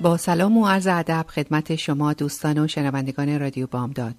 با سلام و عرض ادب خدمت شما دوستان و شنوندگان رادیو بامداد.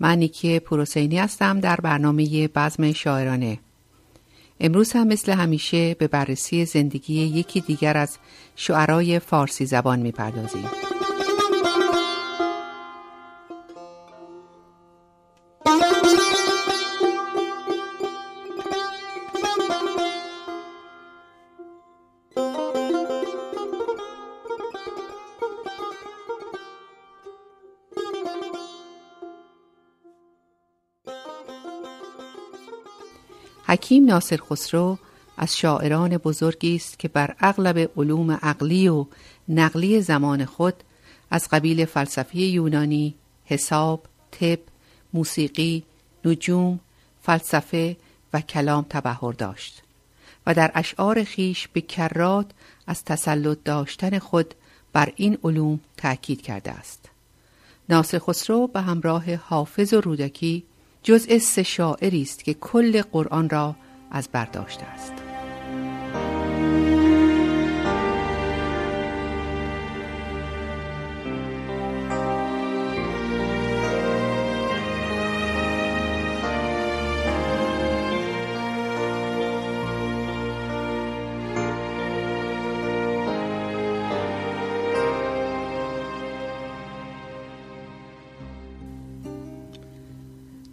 من نیکی پروسینی هستم در برنامه بزم شاعرانه. امروز هم مثل همیشه به بررسی زندگی یکی دیگر از شعرای فارسی زبان می‌پردازیم. حکیم ناصر خسرو از شاعران بزرگی است که بر اغلب علوم عقلی و نقلی زمان خود از قبیل فلسفه یونانی، حساب، طب، موسیقی، نجوم، فلسفه و کلام تبهر داشت و در اشعار خیش به کرات از تسلط داشتن خود بر این علوم تأکید کرده است. ناصر خسرو به همراه حافظ و رودکی جزء سه شاعری است که کل قرآن را از برداشته است.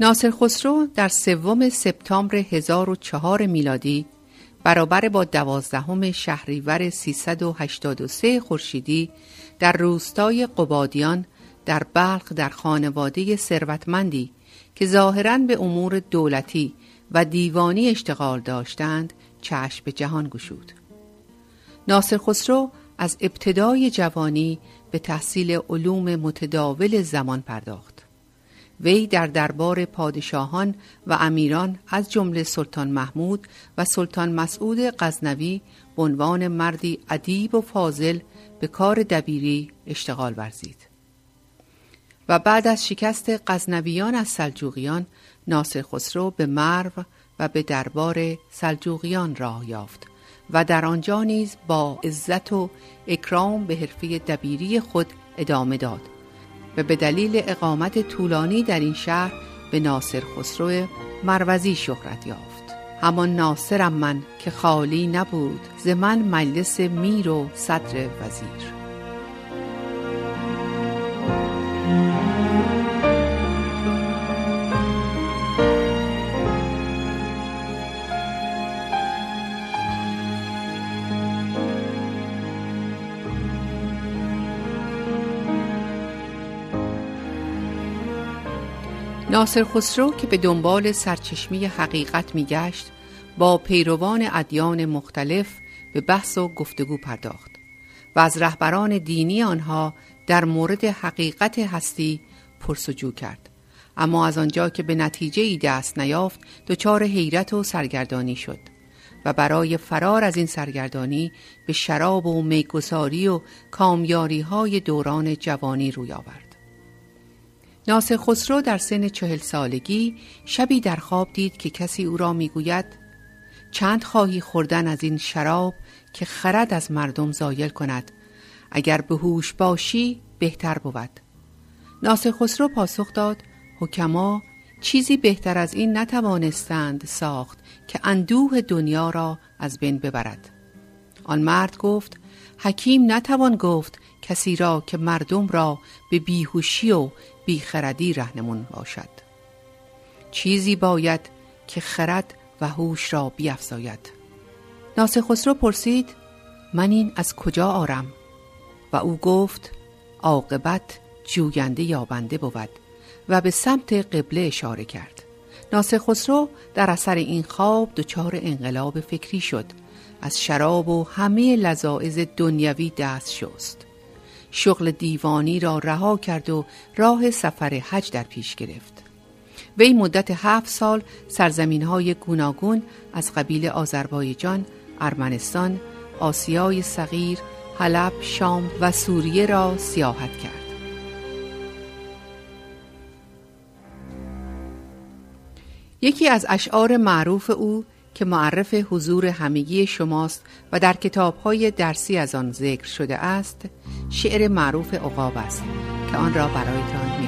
ناصر خسرو در سوم سپتامبر 1004 میلادی برابر با دوازدهم شهریور 383 خورشیدی در روستای قبادیان در بلخ در خانواده ثروتمندی که ظاهرا به امور دولتی و دیوانی اشتغال داشتند چشم به جهان گشود. ناصر خسرو از ابتدای جوانی به تحصیل علوم متداول زمان پرداخت. وی در دربار پادشاهان و امیران از جمله سلطان محمود و سلطان مسعود غزنوی به عنوان مردی ادیب و فاضل به کار دبیری اشتغال ورزید. و بعد از شکست غزنویان از سلجوقیان ناصر خسرو به مرو و به دربار سلجوقیان راه یافت و در آنجا نیز با عزت و اکرام به حرفه دبیری خود ادامه داد. و به دلیل اقامت طولانی در این شهر به ناصر خسرو مروزی شهرت یافت. همان ناصرم من که خالی نبود ز من مجلس میر و صدر وزیر. ناصر خسرو که به دنبال سرچشمی حقیقت میگشت با پیروان ادیان مختلف به بحث و گفتگو پرداخت و از رهبران دینی آنها در مورد حقیقت هستی پرسجو کرد. اما از آنجا که به نتیجه ای دست نیافت دچار حیرت و سرگردانی شد و برای فرار از این سرگردانی به شراب و میگساری و کامیاری های دوران جوانی روی آورد. ناصر خسرو در سن چهل سالگی شبی در خواب دید که کسی او را می‌گوید چند خواهی خوردن از این شراب که خرد از مردم زایل کند. اگر به هوش باشی بهتر بود. ناصر خسرو پاسخ داد حکما چیزی بهتر از این نتوانستند ساخت که اندوه دنیا را از بین ببرد. آن مرد گفت حکیم نتوان گفت کسی را که مردم را به بیهوشی و بیخردی رهنمون باشد. چیزی باید که خرد و هوش را بیافزاید ناصر خسرو پرسید من این از کجا آرم؟ و او گفت عاقبت جوینده یابنده بود و به سمت قبله اشاره کرد. ناصر خسرو در اثر این خواب دچار انقلاب فکری شد. از شراب و همه لذاعز دنیوی دست شست. شغل دیوانی را رها کرد و راه سفر حج در پیش گرفت وی مدت هفت سال سرزمین های گوناگون از قبیل آذربایجان، ارمنستان، آسیای صغیر، حلب، شام و سوریه را سیاحت کرد. یکی از اشعار معروف او که معرف حضور همگی شماست و در کتابهای درسی از آن ذکر شده است شعر معروف عقاب است که آن را برایتان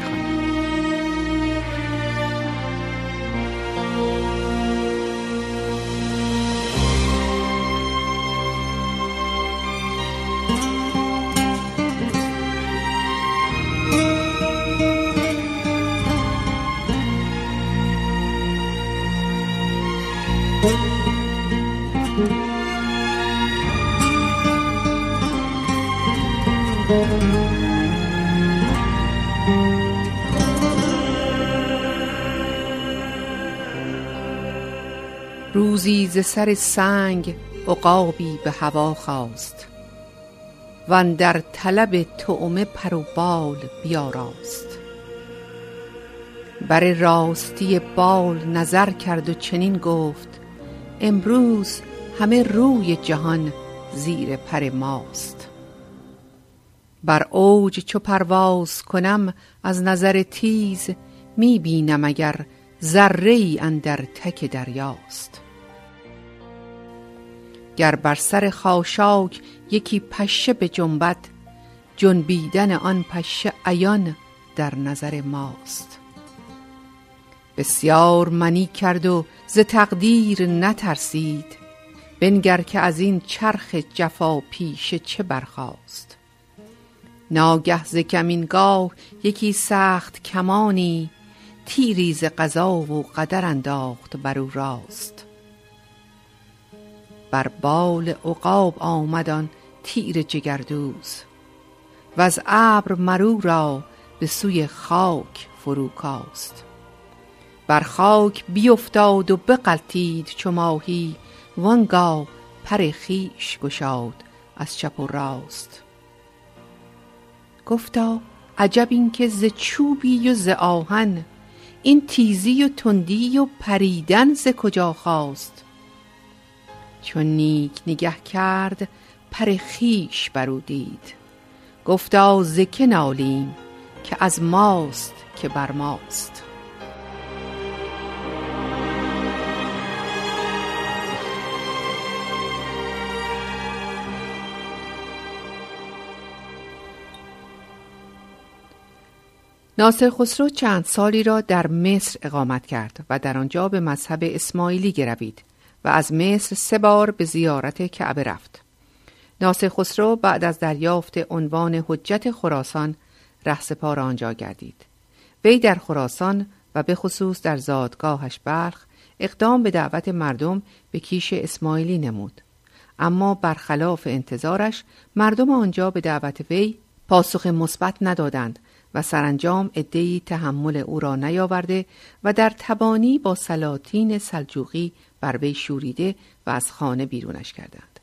ز سر سنگ عقابی به هوا خواست و در طلب طعمه پر و بال بیاراست. بر راستی بال نظر کرد و چنین گفت امروز همه روی جهان زیر پر ماست. بر اوج چو پرواز کنم از نظر تیز می بینم اگر ذره ای اندر تک دریاست. گر بر سر خاشاک یکی پشه به جنبت جنبیدن آن پشه عیان در نظر ماست. بسیار منی کرد و ز تقدیر نترسید بنگر که از این چرخ جفا پیشه چه برخاست. ناگه ز کمینگاه یکی سخت کمانی تیری ز قضا و قدر انداخت بر او راست. بر بال عقاب آمدان تیر جگردوز. و از ابر مرو را به سوی خاک فرو کاست. بر خاک بیفتاد و بقلتید چو ماهی وانگاه پر خیش گشاد از چپ و راست. گفتا عجب این که ز چوبی و ز آهن این تیزی و تندی و پریدن ز کجا خواست؟ چون نیک نگه کرد پر خیش برو دید. گفتا ز که نالیم که از ماست که بر ماست. ناصر خسرو چند سالی را در مصر اقامت کرد و در آنجا به مذهب اسماعیلی گروید. و از مصر سه بار به زیارت کعبه رفت. ناصر خسرو بعد از دریافت عنوان حجت خراسان رهسپار آنجا گردید. وی در خراسان و به خصوص در زادگاهش بلخ اقدام به دعوت مردم به کیش اسماعیلی نمود. اما برخلاف انتظارش مردم آنجا به دعوت وی پاسخ مثبت ندادند و سرانجام ادهی تحمل او را نیاورده و در تبانی با سلاطین سلجوقی بر وی شوریده و از خانه بیرونش کردند.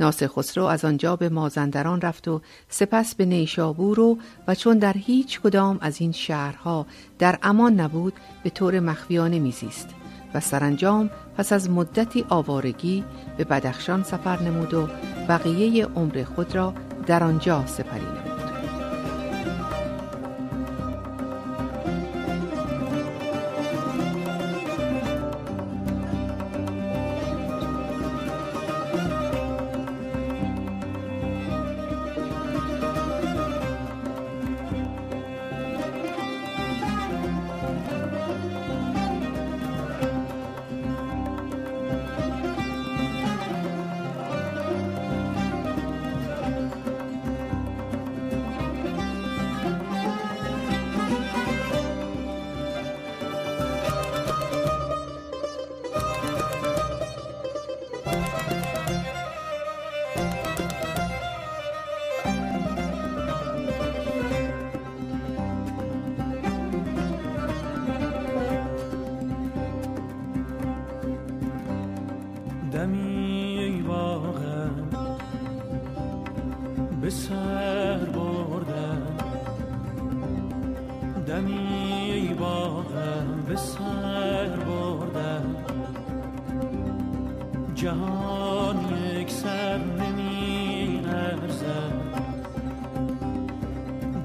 ناصر خسرو از آنجا به مازندران رفت و سپس به نیشابور و و چون در هیچ کدام از این شهرها در امان نبود به طور مخفیانه میزیست و سرانجام پس از مدتی آوارگی به بدخشان سفر نمود و بقیه عمر خود را در آنجا سپری نمود.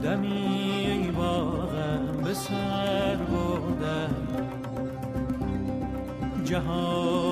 دمی باغم به سر بردم. جهان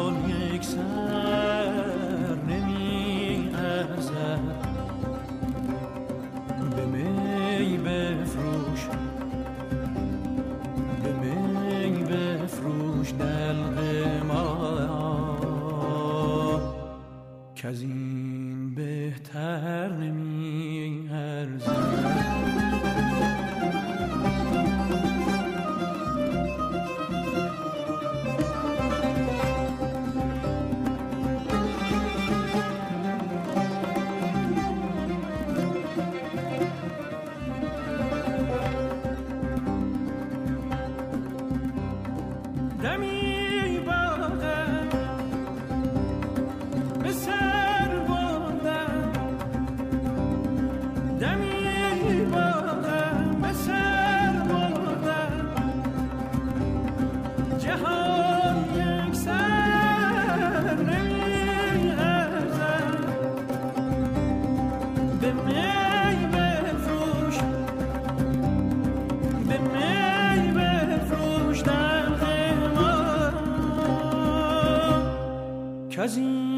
که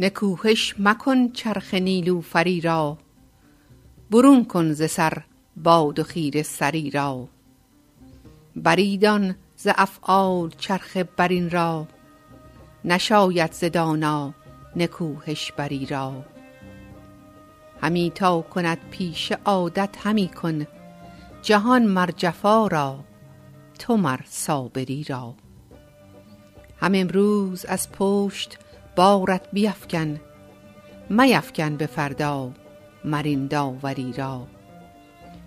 نکوهش مکن چرخ نیلوفری را. برون کن ز سر باد و خیره سری را. بریدان ز افعال چرخ برین را. نشاید ز دانا نکوهش بری را. همی تا کند پیش عادت همی کن. جهان مر جفا را تو مر صابری را. هم امروز از پشت بارت بیفکن میفکن به فردا مرین داوری را.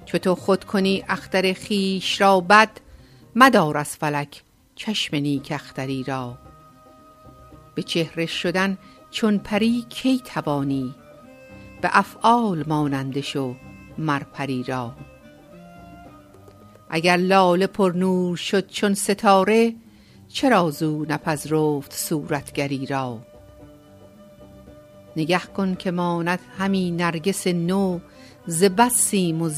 چو تو خود کنی اختر خیش را بد مدار از فلک چشم نیک اختری را. به چهره شدن چون پری کی توانی؟ به افعال ماننده شو مر پری را. اگر لاله پر نور شد چون ستاره چرا زو نپذرفت صورتگری را؟ نگه کن که ماند همی نرگس نو ز بس سیم و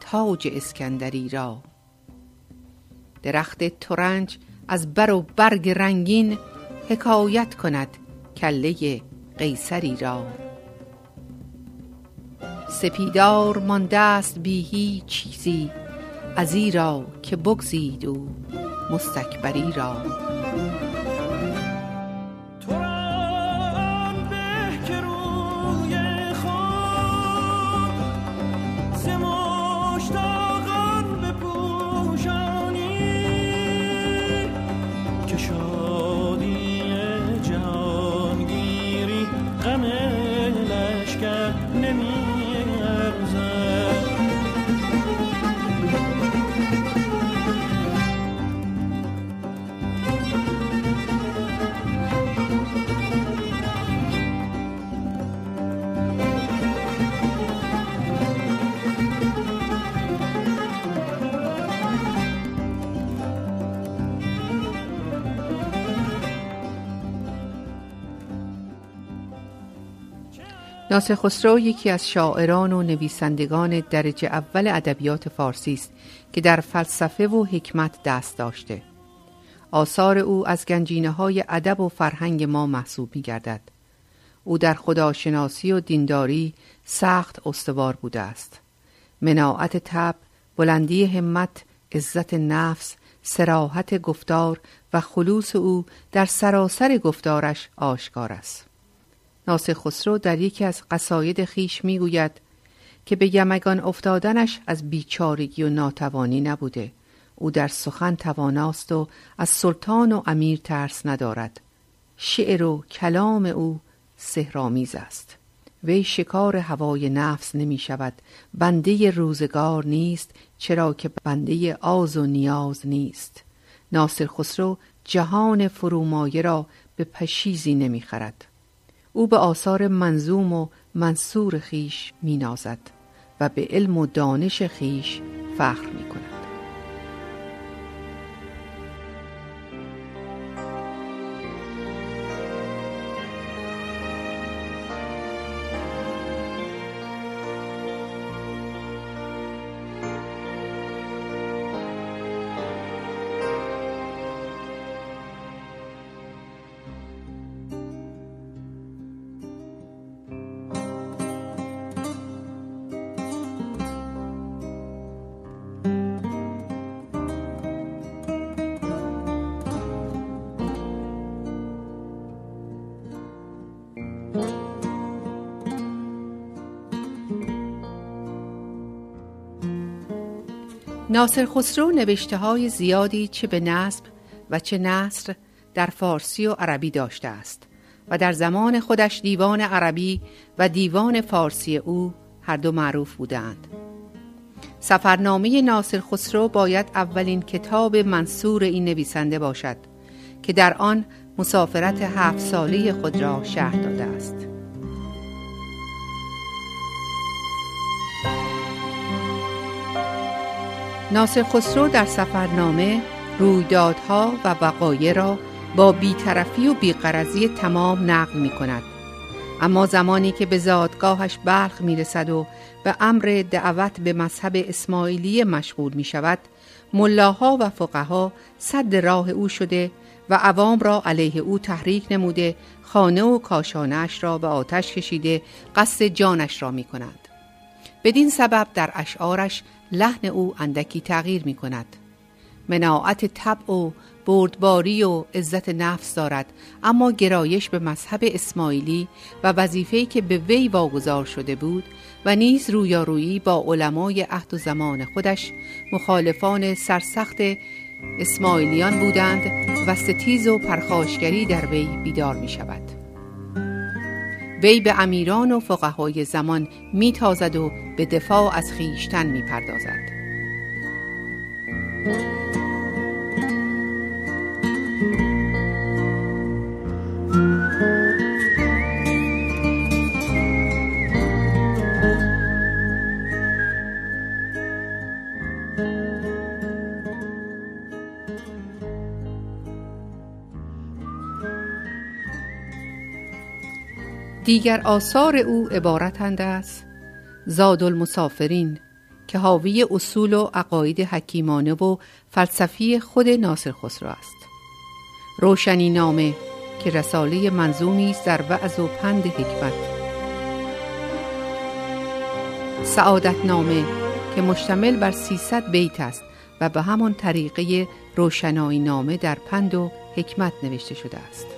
تاج اسکندری را. درخت ترنج از بر و برگ رنگین حکایت کند کله قیصری را. سپیدار مانده است بی هیچ چیزی ازیرا که بگزید او مستکبری را. ناصر خسرو یکی از شاعران و نویسندگان درجه اول ادبیات فارسی است که در فلسفه و حکمت دست داشته. آثار او از گنجینه های ادب و فرهنگ ما محسوب می گردد. او در خداشناسی و دینداری سخت استوار بوده است. مناعت تب، بلندی همت، عزت نفس، سراحت گفتار و خلوص او در سراسر گفتارش آشکار است. ناصر خسرو در یکی از قصاید خیش می‌گوید که به یمگان افتادنش از بیچارگی و ناتوانی نبوده. او در سخن تواناست و از سلطان و امیر ترس ندارد. شعر و کلام او سهرامیز است. وی شکار هوای نفس نمی شود بنده روزگار نیست چرا که بنده آز و نیاز نیست. ناصر خسرو جهان فرومایه را به پشیزی نمی خرد او به آثار منظوم و منصور خیش می نازد و به علم و دانش خیش فخر می کند. ناصر خسرو نوشته های زیادی چه به نصب و چه نصر در فارسی و عربی داشته است و در زمان خودش دیوان عربی و دیوان فارسی او هر دو معروف بودند. سفرنامه ناصر خسرو باید اولین کتاب منصور این نویسنده باشد که در آن مسافرت هفت ساله خود را شرح داده ناصر خسرو در سفرنامه رویدادها و وقایع را با بیطرفی و بیقرزی تمام نقل می کند. اما زمانی که به زادگاهش بلخ می رسد و به امر دعوت به مذهب اسماعیلی مشغول می شود ملاها و فقها صد راه او شده و عوام را علیه او تحریک نموده خانه و کاشانش را به آتش کشیده قصد جانش را می کند. بدین سبب در اشعارش لحن او اندکی تغییر می کند. مناعت طبع و بردباری و عزت نفس دارد اما گرایش به مذهب اسماعیلی و وظیفه‌ای که به وی واگذار شده بود و نیز رویارویی با علمای عهد و زمان خودش مخالفان سرسخت اسماعیلیان بودند و ستیز و پرخاشگری در وی بیدار می شود. وی به امیران و فقهای زمان می تازد و به دفاع از خیشتن می دیگر آثار او عبارتند از زاد المسافرین که حاوی اصول و عقاید حکیمانه و فلسفی خود ناصر خسرو است روشنی نامه که رساله منظومی است در وعظ و پند حکمت سعادت نامه که مشتمل بر 300 بیت است و به همان طریقه روشنایی نامه در پند و حکمت نوشته شده است.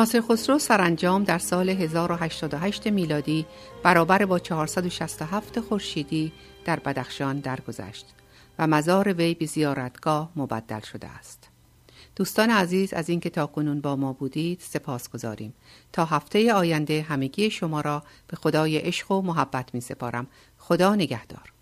ناصر خسرو سرانجام در سال 1088 میلادی برابر با 467 خورشیدی در بدخشان درگذشت و مزار وی به زیارتگاه مبدل شده است. دوستان عزیز از اینکه تا کنون با ما بودید سپاس گذاریم. تا هفته آینده همگی شما را به خدای عشق و محبت می سپارم. خدا نگهدار.